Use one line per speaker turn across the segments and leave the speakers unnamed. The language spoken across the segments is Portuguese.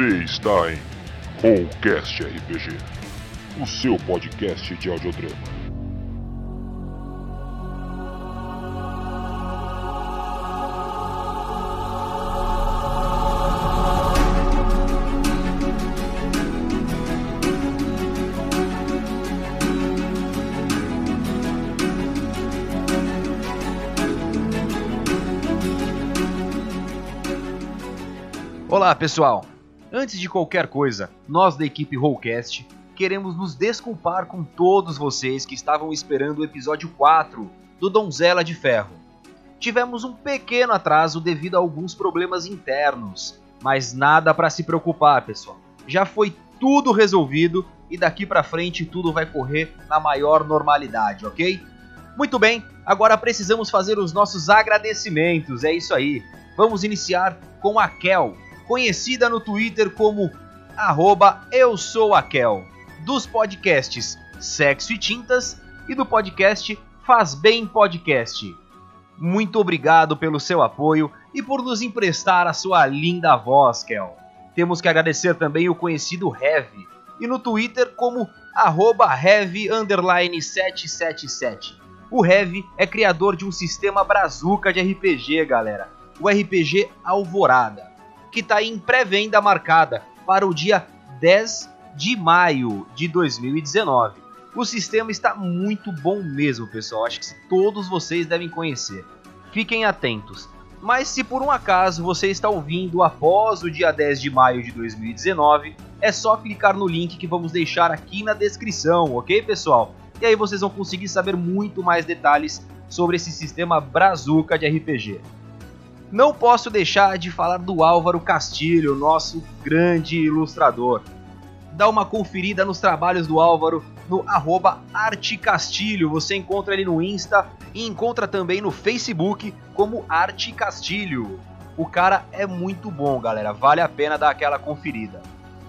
Você está em Rollcast RPG, o seu podcast de audiodrama.
Olá, pessoal! Antes de qualquer coisa, nós da equipe Rollcast queremos nos desculpar com todos vocês que estavam esperando o episódio 4 do Donzela de Ferro. Tivemos um pequeno atraso devido a alguns problemas internos, mas nada para se preocupar, pessoal. Já foi tudo resolvido e daqui para frente tudo vai correr na maior normalidade, ok? Muito bem, agora precisamos fazer os nossos agradecimentos, é isso aí. Vamos iniciar com a Kel, conhecida no Twitter como arroba Eu Sou a Kel, dos podcasts Sexo e Tintas e do podcast Faz Bem Podcast. Muito obrigado pelo seu apoio e por nos emprestar a sua linda voz, Kel. Temos que agradecer também o conhecido Heavy, e no Twitter como arroba Heavy777. O Heavy é criador de um sistema brazuca de RPG, galera. O RPG Alvorada que está em pré-venda marcada para o dia 10 de maio de 2019. O sistema está muito bom mesmo, pessoal. Acho que todos vocês devem conhecer. Fiquem atentos. Mas se por um acaso você está ouvindo após o dia 10 de maio de 2019, é só clicar no link que vamos deixar aqui na descrição, ok, pessoal? E aí vocês vão conseguir saber muito mais detalhes sobre esse sistema brazuca de RPG não posso deixar de falar do Álvaro Castilho, nosso grande ilustrador. Dá uma conferida nos trabalhos do Álvaro no arroba Arte Castilho. Você encontra ele no Insta e encontra também no Facebook como Arte Castilho. O cara é muito bom, galera. Vale a pena dar aquela conferida.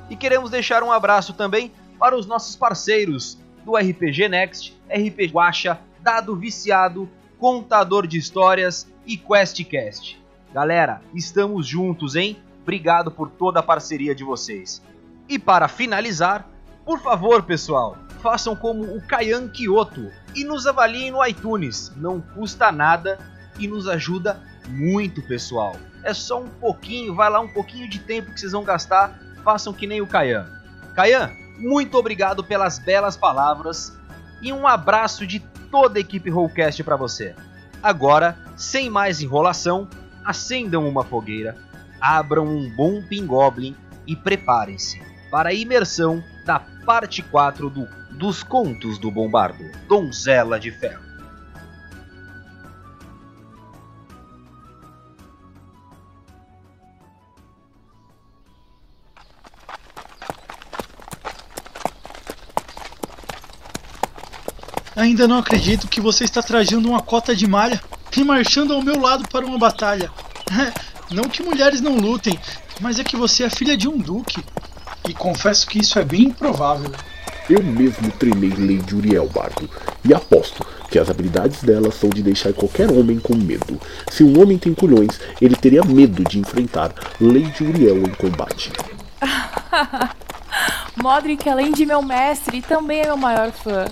E queremos deixar um abraço também para os nossos parceiros do RPG Next, RPG Guacha, Dado Viciado, Contador de Histórias e QuestCast. Galera, estamos juntos, hein? Obrigado por toda a parceria de vocês. E para finalizar, por favor, pessoal, façam como o Kayan Kyoto e nos avaliem no iTunes. Não custa nada e nos ajuda muito, pessoal. É só um pouquinho, vai lá um pouquinho de tempo que vocês vão gastar, façam que nem o Kayan. Kayan, muito obrigado pelas belas palavras e um abraço de toda a equipe Rollcast para você. Agora, sem mais enrolação, acendam uma fogueira, abram um bom pingoblin e preparem-se para a imersão da parte 4 do, dos Contos do Bombardo, Donzela de Ferro.
Ainda não acredito que você está trajando uma cota de malha e marchando ao meu lado para uma batalha. Não que mulheres não lutem, mas é que você é filha de um duque. E confesso que isso é bem improvável.
Eu mesmo treinei Lady Uriel Bardo e aposto que as habilidades dela são de deixar qualquer homem com medo. Se um homem tem culhões, ele teria medo de enfrentar Lady Uriel em combate.
Modric, além de meu mestre, também é meu maior fã.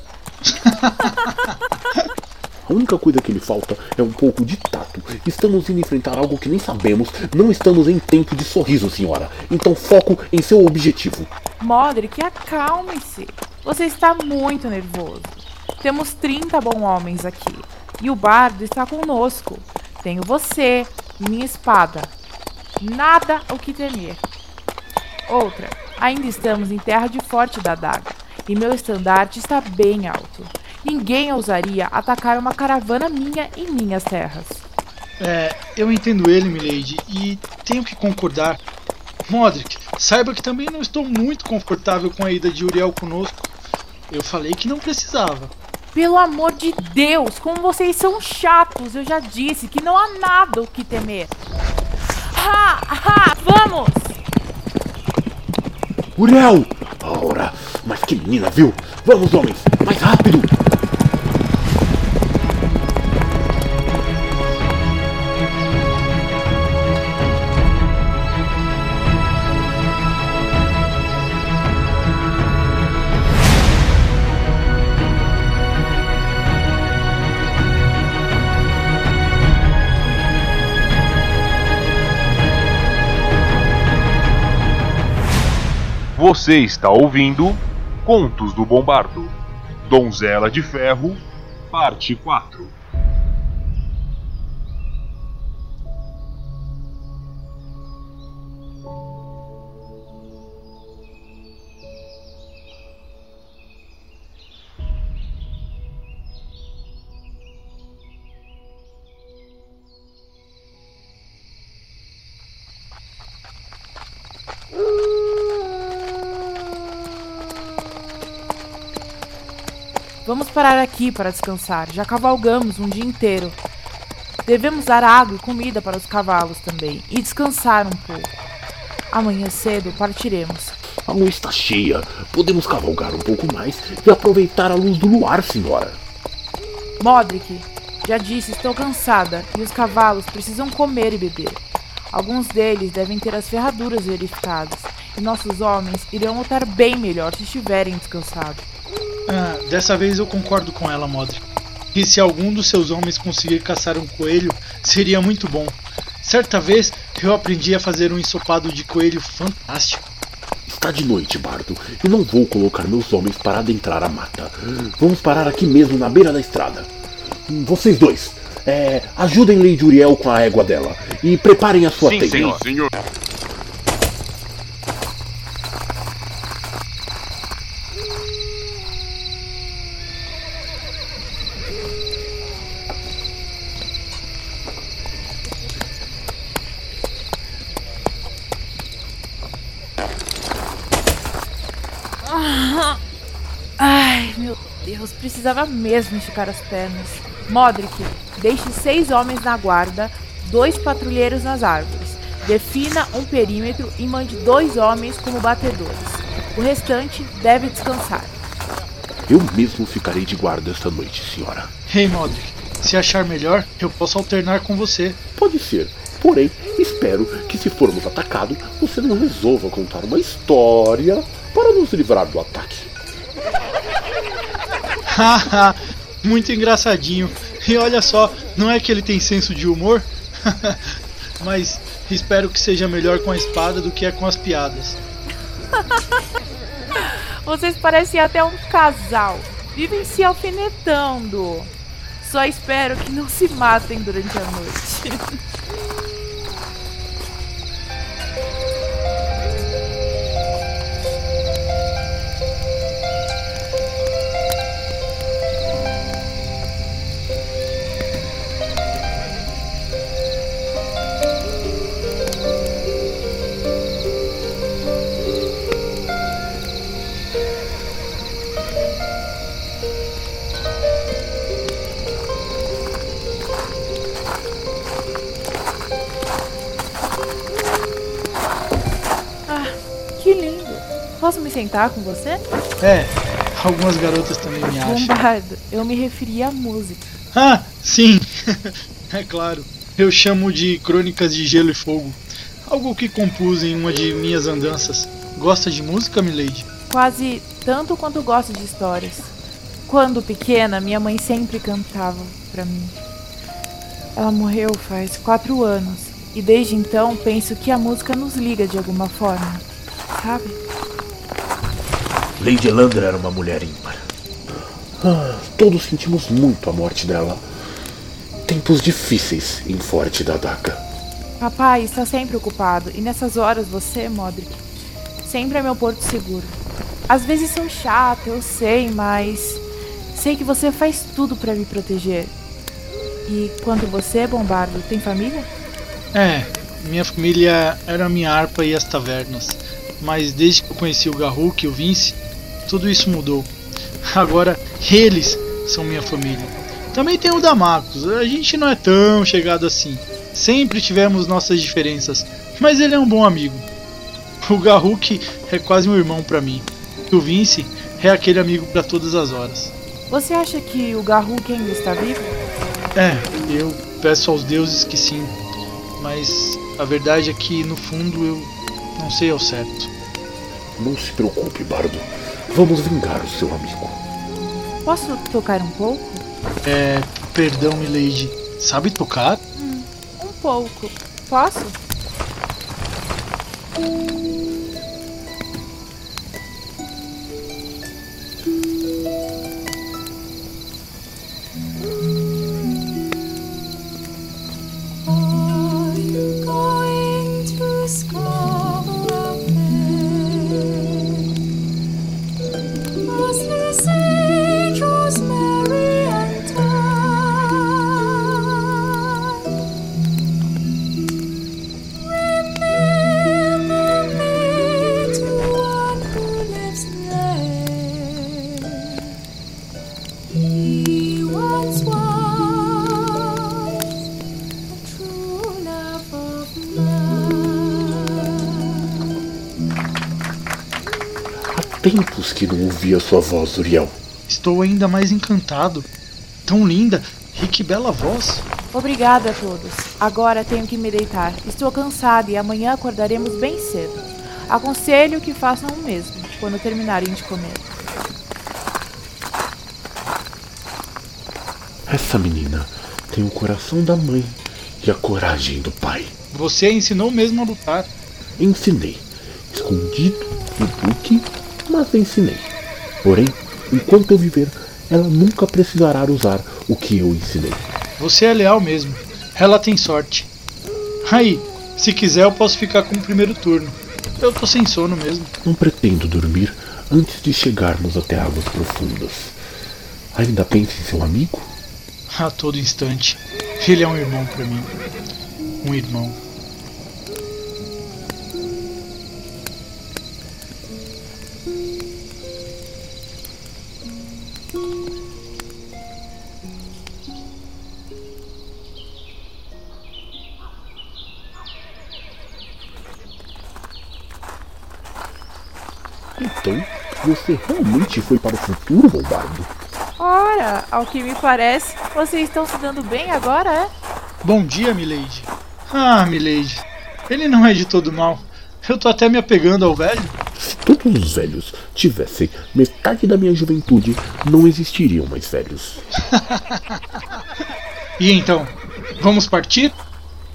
A única coisa que lhe falta é um pouco de tato. Estamos indo enfrentar algo que nem sabemos. Não estamos em tempo de sorriso, senhora. Então foco em seu objetivo.
Modric, acalme-se. Você está muito nervoso. Temos 30 bons homens aqui. E o bardo está conosco. Tenho você e minha espada. Nada o que temer. Outra, ainda estamos em terra de forte da daga. E meu estandarte está bem alto. Ninguém ousaria atacar uma caravana minha em minhas terras.
É, eu entendo ele, Milady, e tenho que concordar. Modric, saiba que também não estou muito confortável com a ida de Uriel conosco. Eu falei que não precisava.
Pelo amor de Deus, como vocês são chatos! Eu já disse que não há nada o que temer. Ha! Ha! Vamos!
Uriel! Ora, mas que menina, viu? Vamos, homens, mais rápido!
Você está ouvindo Contos do Bombardo. Donzela de Ferro, parte 4.
Vamos parar aqui para descansar. Já cavalgamos um dia inteiro. Devemos dar água e comida para os cavalos também e descansar um pouco. Amanhã cedo partiremos.
A lua está cheia. Podemos cavalgar um pouco mais e aproveitar a luz do luar, senhora.
Modric, já disse, estou cansada e os cavalos precisam comer e beber. Alguns deles devem ter as ferraduras verificadas e nossos homens irão lutar bem melhor se estiverem descansados.
Ah, dessa vez eu concordo com ela, Modric. E se algum dos seus homens conseguir caçar um coelho, seria muito bom. Certa vez eu aprendi a fazer um ensopado de coelho fantástico.
Está de noite, Bardo, e não vou colocar meus homens para adentrar a mata. Vamos parar aqui mesmo na beira da estrada. Hum, Vocês dois, é, ajudem Lady Uriel com a égua dela e preparem a sua
Sim,
tenda.
senhor. senhor.
Precisava mesmo esticar as pernas. Modric, deixe seis homens na guarda, dois patrulheiros nas árvores. Defina um perímetro e mande dois homens como batedores. O restante deve descansar.
Eu mesmo ficarei de guarda esta noite, senhora.
Ei, Modric, se achar melhor, eu posso alternar com você.
Pode ser, porém, espero que se formos atacados, você não resolva contar uma história para nos livrar do ataque.
Muito engraçadinho. E olha só, não é que ele tem senso de humor? Mas espero que seja melhor com a espada do que é com as piadas.
Vocês parecem até um casal. Vivem se alfinetando. Só espero que não se matem durante a noite. Posso me sentar com você?
É, algumas garotas também me acham.
Bombardo, eu me referi à música.
Ah, sim, é claro. Eu chamo de Crônicas de Gelo e Fogo. Algo que compus em uma de minhas andanças. Gosta de música, Milady?
Quase tanto quanto gosto de histórias. Quando pequena, minha mãe sempre cantava pra mim. Ela morreu faz quatro anos. E desde então penso que a música nos liga de alguma forma. Sabe?
Lady Elandra era uma mulher ímpar. Ah, todos sentimos muito a morte dela. Tempos difíceis em Forte da Daca.
Papai está sempre ocupado. E nessas horas você, Modric, sempre é meu porto seguro. Às vezes sou chata, eu sei, mas sei que você faz tudo pra me proteger. E quanto você, Bombardo, tem família?
É, minha família era minha harpa e as tavernas. Mas desde que eu conheci o Garruk e o Vince, tudo isso mudou. Agora eles são minha família. Também tem o Damacos. A gente não é tão chegado assim. Sempre tivemos nossas diferenças, mas ele é um bom amigo. O Garruk é quase um irmão para mim. E o Vince é aquele amigo para todas as horas.
Você acha que o Garruk ainda está vivo?
É, eu peço aos deuses que sim. Mas a verdade é que no fundo eu não sei ao certo.
Não se preocupe, Bardo. Vamos vingar o seu amigo.
Posso tocar um pouco?
É, perdão, Milady. Sabe tocar?
Hum, um pouco. Posso?
Tempos que não ouvia sua voz, Uriel.
Estou ainda mais encantado. Tão linda e que bela voz.
Obrigada a todos. Agora tenho que me deitar. Estou cansada e amanhã acordaremos bem cedo. Aconselho que façam o mesmo quando terminarem de comer.
Essa menina tem o coração da mãe e a coragem do pai.
Você a ensinou mesmo a lutar.
Ensinei. Escondido do Duque, mas ensinei. Porém, enquanto eu viver, ela nunca precisará usar o que eu ensinei.
Você é leal mesmo. Ela tem sorte. Aí, se quiser eu posso ficar com o primeiro turno. Eu tô sem sono mesmo.
Não pretendo dormir antes de chegarmos até águas profundas. Ainda pensa em seu amigo?
A todo instante. Ele é um irmão pra mim. Um irmão.
Então, você realmente foi para o futuro, Bombardo?
Ora, ao que me parece, vocês estão se dando bem agora, é?
Bom dia, Milady. Ah, Milady. Ele não é de todo mal. Eu tô até me apegando ao velho.
Se todos os velhos tivessem metade da minha juventude, não existiriam mais velhos.
E então, vamos partir?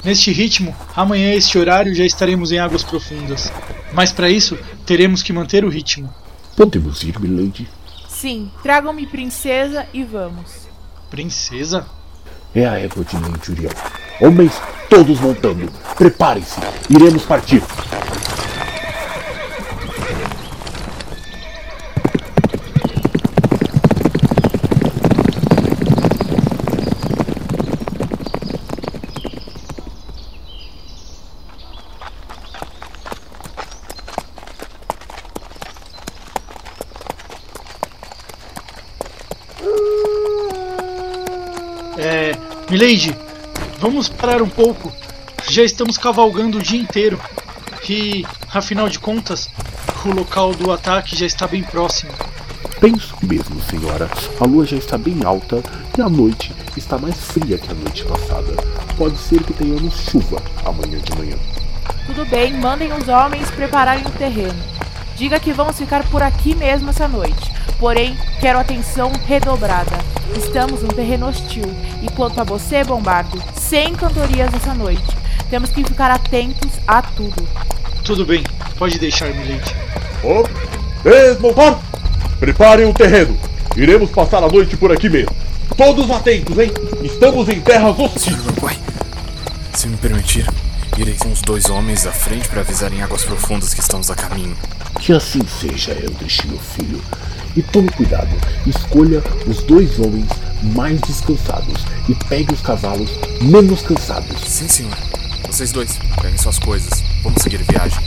Neste ritmo, amanhã a este horário já estaremos em águas profundas. Mas para isso, teremos que manter o ritmo.
Podemos ir, Milady?
Sim, tragam-me princesa e vamos.
Princesa?
É a égua de Lente Uriel. Homens, todos montando. Preparem-se. Iremos partir.
Milady, vamos parar um pouco. Já estamos cavalgando o dia inteiro. E, afinal de contas, o local do ataque já está bem próximo.
Penso mesmo, senhora. A lua já está bem alta e a noite está mais fria que a noite passada. Pode ser que tenhamos chuva amanhã de manhã.
Tudo bem, mandem os homens prepararem o terreno. Diga que vamos ficar por aqui mesmo essa noite. Porém, quero atenção redobrada. Estamos num terreno hostil. E quanto a você, Bombardo, sem cantorias essa noite. Temos que ficar atentos a tudo.
Tudo bem, pode deixar, Milady.
Oh, desmontar! Preparem o terreno. Iremos passar a noite por aqui mesmo. Todos atentos, hein? Estamos em terras hostis.
Senhor Uruguai, se me permitir, irei com os dois homens à frente para avisar em águas profundas que estamos a caminho.
Que assim seja, Eldritch, meu filho. E tome cuidado, escolha os dois homens mais descansados e pegue os cavalos menos cansados.
Sim, senhor. Vocês dois, peguem suas coisas. Vamos seguir viagem.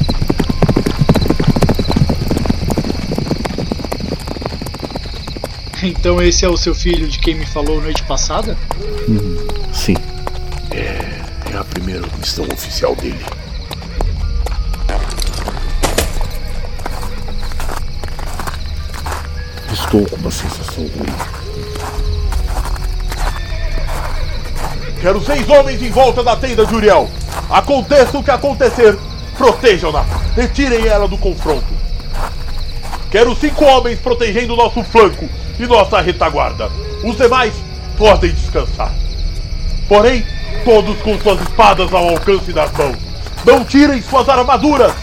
Então esse é o seu filho de quem me falou noite passada?
Sim. É, é a primeira missão oficial dele. Estou com uma sensação ruim.
Quero seis homens em volta da tenda de Uriel. Aconteça o que acontecer, protejam-na. Retirem ela do confronto. Quero cinco homens protegendo nosso flanco e nossa retaguarda. Os demais podem descansar. Porém, todos com suas espadas ao alcance das mãos. Não tirem suas armaduras.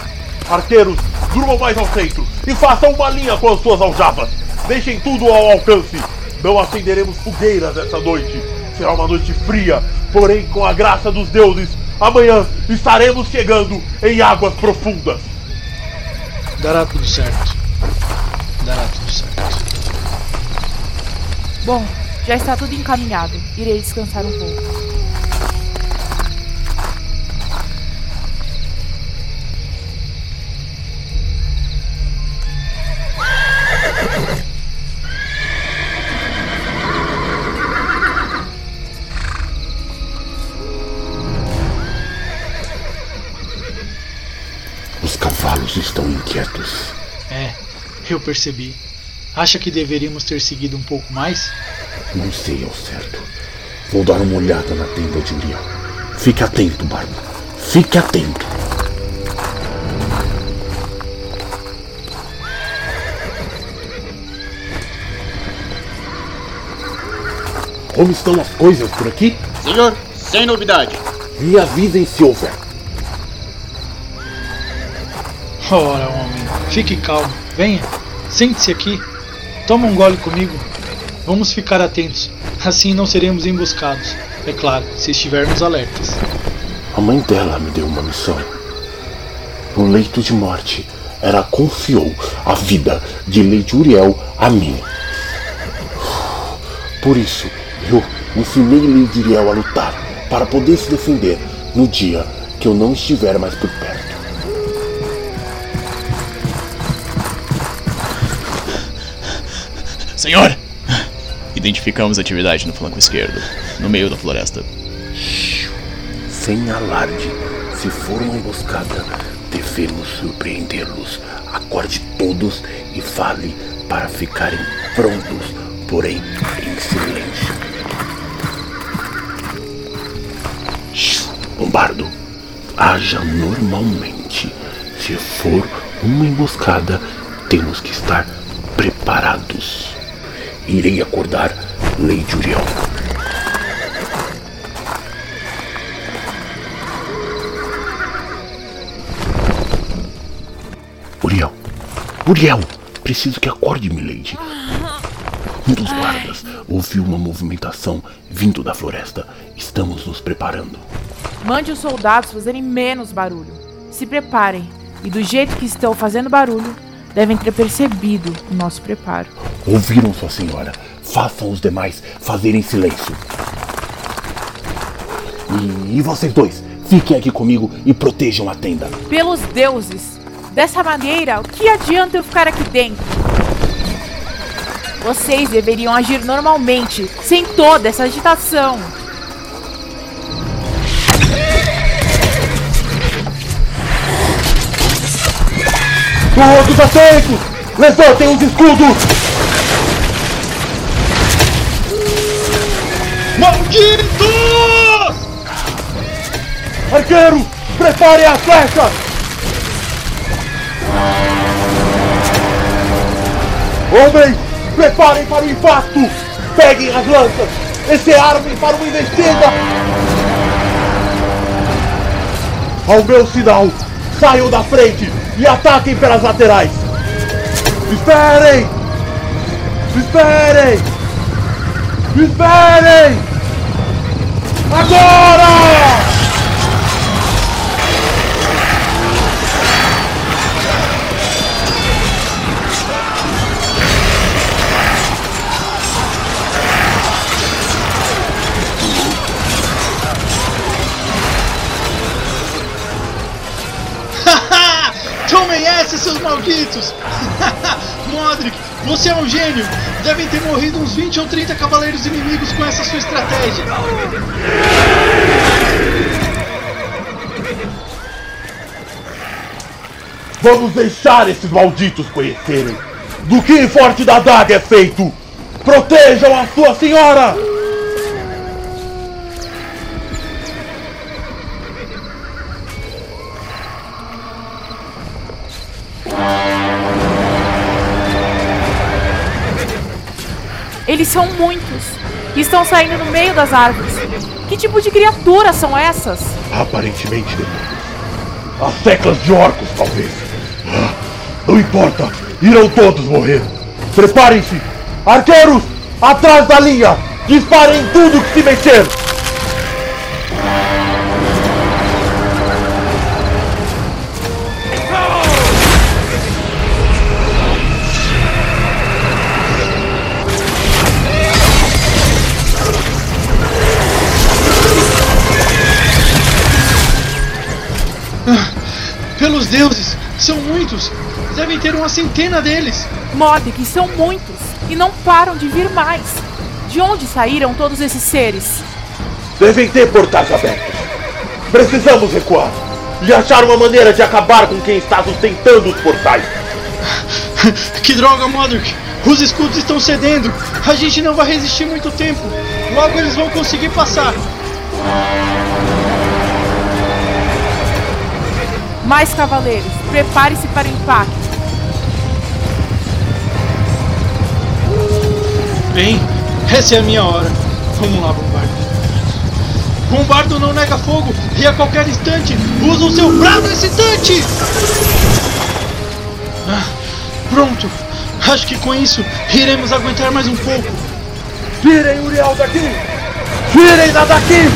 Arqueiros, durmam mais ao centro e façam uma linha com as suas aljavas. Deixem tudo ao alcance. Não acenderemos fogueiras essa noite. Será uma noite fria, porém, com a graça dos deuses, amanhã estaremos chegando em águas profundas.
Dará tudo certo. Dará tudo certo.
Bom, já está tudo encaminhado. Irei descansar um pouco.
Estão inquietos.
É, eu percebi. Acha que deveríamos ter seguido um pouco mais?
Não sei ao certo. Vou dar uma olhada na tenda de Uriel. Fique atento, Barba. Fique atento. Como estão as coisas por aqui?
Senhor, sem novidade.
Me avisem se houver.
Ora, homem, fique calmo. Venha, sente-se aqui. Toma um gole comigo. Vamos ficar atentos. Assim não seremos emboscados. É claro, se estivermos alertas.
A mãe dela me deu uma missão. No leito de morte, ela confiou a vida de Lady Uriel a mim. Por isso, eu ensinei Lady Uriel a lutar para poder se defender no dia que eu não estiver mais por perto.
Senhor! Identificamos atividade no flanco esquerdo, no meio da floresta.
Sem alarde, se for uma emboscada, devemos surpreendê-los. Acorde todos e fale para ficarem prontos, porém em silêncio. Bombardo, haja normalmente. Se for uma emboscada, temos que estar preparados. Irei acordar Lady Uriel. Uriel! Uriel! Preciso que acorde, milady. Um dos guardas ouviu uma movimentação vindo da floresta. Estamos nos preparando.
Mande os soldados fazerem menos barulho. Se preparem. E do jeito que estão fazendo barulho, devem ter percebido o nosso preparo.
Ouviram, sua senhora? Façam os demais fazerem silêncio. E, e vocês dois, fiquem aqui comigo e protejam a tenda.
Pelos deuses! Dessa maneira, o que adianta eu ficar aqui dentro? Vocês deveriam agir normalmente, sem toda essa agitação.
Todos atentos! Levantem os escudos!
Malditos!
Arqueiro, prepare as flechas! Homens, preparem para o impacto! Peguem as lanças e se armem para uma investida! Ao meu sinal, saiam da frente e ataquem pelas laterais! Esperem! Esperem! Esperem! Agora!
Tomem essa, seus malditos! Modric, Você é um gênio! Devem ter morrido uns 20 ou 30 cavaleiros inimigos com essa sua estratégia.
Vamos deixar esses malditos conhecerem do que forte da daga é feito. Protejam a sua senhora!
Eles são muitos e estão saindo no meio das árvores. Que tipo de criaturas são essas?
Aparentemente demônios. As teclas de orcos, talvez. Ah, Não importa, irão todos morrer. Preparem-se! Arqueiros, atrás da linha! Disparem em tudo que se mexer!
Deuses, são muitos! Devem ter uma centena deles!
Mordek, são muitos e não param de vir mais. De onde saíram todos esses seres?
Devem ter portais abertos. Precisamos recuar e achar uma maneira de acabar com quem está sustentando os portais.
que droga, Modric! Os escudos estão cedendo! A gente não vai resistir muito tempo! Logo eles vão conseguir passar!
Mais cavaleiros, prepare-se para o impacto.
Bem, essa é a minha hora. Vamos lá, Bombardo. Bombardo não nega fogo e a qualquer instante usa o seu brado excitante! Ah, pronto! Acho que com isso iremos aguentar mais um pouco.
Tirem Uriel daqui! Tirem-na daqui!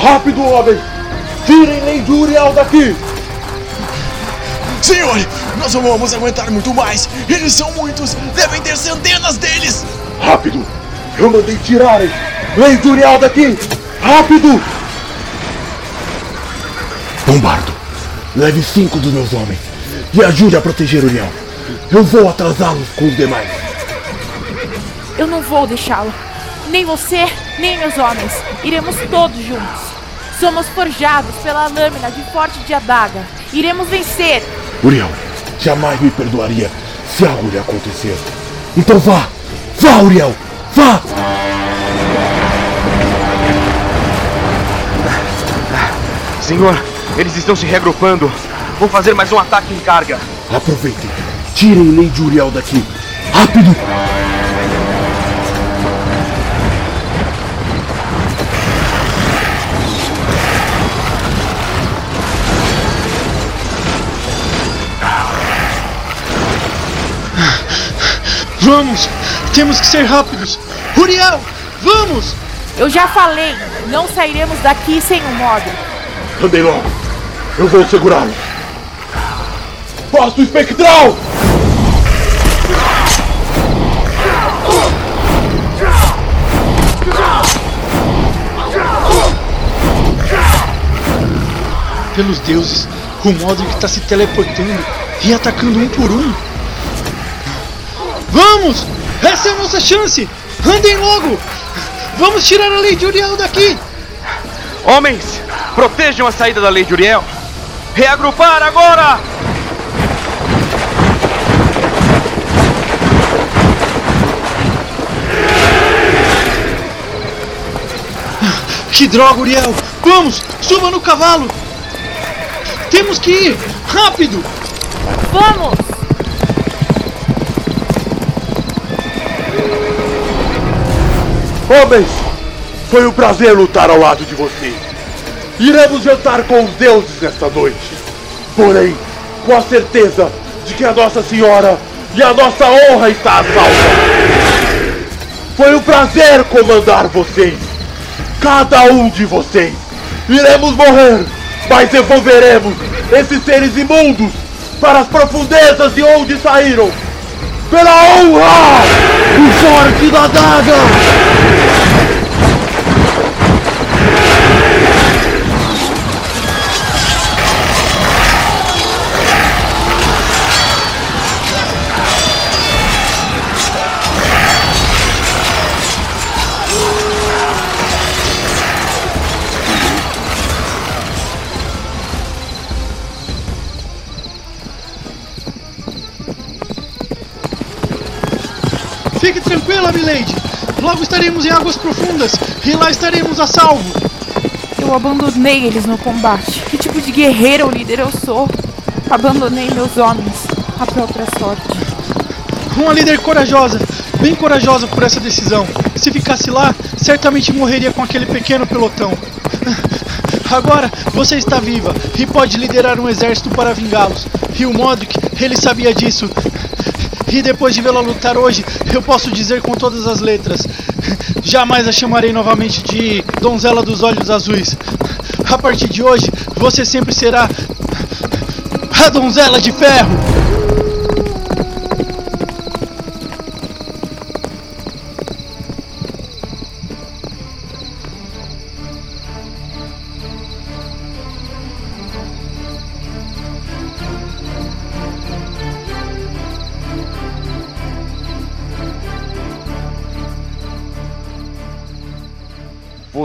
Rápido, homem! Tirem Lady Uriel daqui!
Senhor, nós não vamos aguentar muito mais. Eles são muitos, devem ter centenas deles.
Rápido! Eu mandei tirarem Lady Uriel daqui! Rápido! Bombardo, leve cinco dos meus homens e ajude a proteger Uriel. Eu vou atrasá-los com os demais.
Eu não vou deixá-lo. Nem você, nem meus homens. Iremos todos juntos. Somos forjados pela lâmina de forte de adaga. Iremos vencer.
Uriel, jamais me perdoaria se algo lhe acontecer. Então vá! Vá, Uriel! Vá!
Senhor, eles estão se reagrupando. Vou fazer mais um ataque em carga.
Aproveitem! Tirem Lady Uriel daqui! Rápido!
Vamos! Temos que ser rápidos! Uriel! Vamos!
Eu já falei, não sairemos daqui sem o Modric.
Andem logo! Eu vou segurá-lo! Posto espectral!
Pelos deuses, o Modric está se teleportando e atacando um por um. Vamos! Essa é a nossa chance! Andem logo! Vamos tirar a Lady Uriel daqui!
Homens, protejam a saída da Lady Uriel. Reagrupar agora!
Que droga, Uriel! Vamos! Suba no cavalo! Temos que ir! Rápido!
Vamos!
Homens, foi um prazer lutar ao lado de vocês. Iremos jantar com os deuses nesta noite. Porém, com a certeza de que a Nossa Senhora e a nossa honra está a salva. Foi um prazer comandar vocês. Cada um de vocês. Iremos morrer, mas devolveremos esses seres imundos para as profundezas de onde saíram. Pela honra! O forte da daga!
Fique tranquila, milady. Logo estaremos em águas profundas e lá estaremos a salvo.
Eu abandonei eles no combate. Que tipo de guerreira ou líder eu sou? Abandonei meus homens à própria sorte.
Uma líder corajosa, bem corajosa por essa decisão. Se ficasse lá, certamente morreria com aquele pequeno pelotão. Agora você está viva e pode liderar um exército para vingá-los. E o Modric, ele sabia disso. E depois de vê-la lutar hoje, eu posso dizer com todas as letras: jamais a chamarei novamente de Donzela dos Olhos Azuis. A partir de hoje, você sempre será a Donzela de Ferro.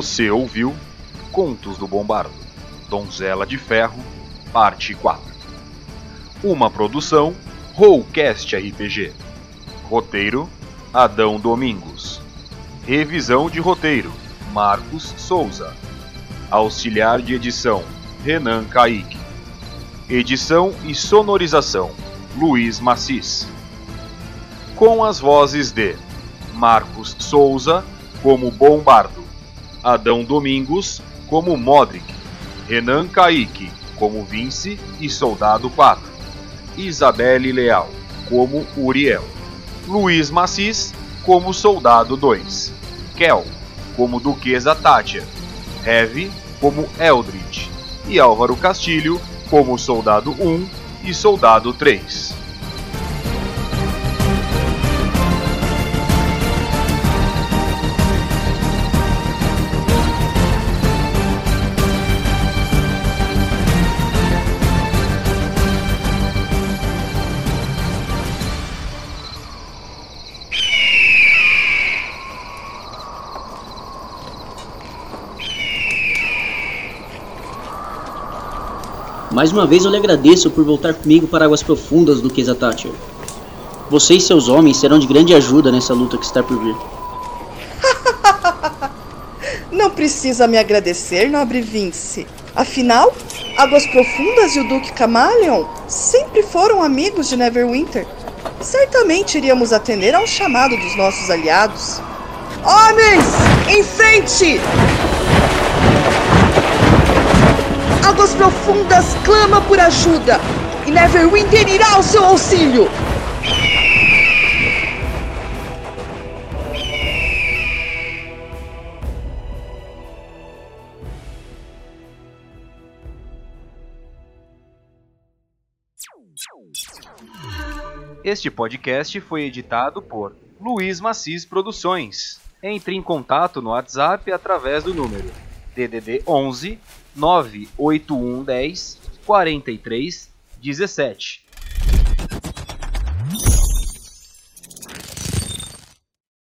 Você ouviu Contos do Bombardo, Donzela de Ferro, Parte 4. Uma produção Rollcast RPG. Roteiro Adão Domingos. Revisão de roteiro Marcos Souza. Auxiliar de edição Renan Caíque. Edição e sonorização Luiz Macis. Com as vozes de Marcos Souza como Bombardo. Adão Domingos como Modric, Renan Caíque como Vince e Soldado 4, Isabelle Leal como Uriel, Luiz Macis como Soldado 2, Kel como Duquesa Tátia, Heavy como Eldritch e Álvaro Castilho como Soldado 1 e Soldado 3.
Mais uma vez eu lhe agradeço por voltar comigo para águas profundas do Kesa Thatcher. Você e seus homens serão de grande ajuda nessa luta que está por vir.
Não precisa me agradecer, nobre Vince. Afinal, Águas Profundas e o Duque Camaleon sempre foram amigos de Neverwinter. Certamente iríamos atender ao chamado dos nossos aliados. Homens, em frente! Águas Profundas clama por ajuda e Neverwinter irá ao seu auxílio.
Este podcast foi editado por Luiz Macis Produções. Entre em contato no WhatsApp através do número DDD 11 98110 43 17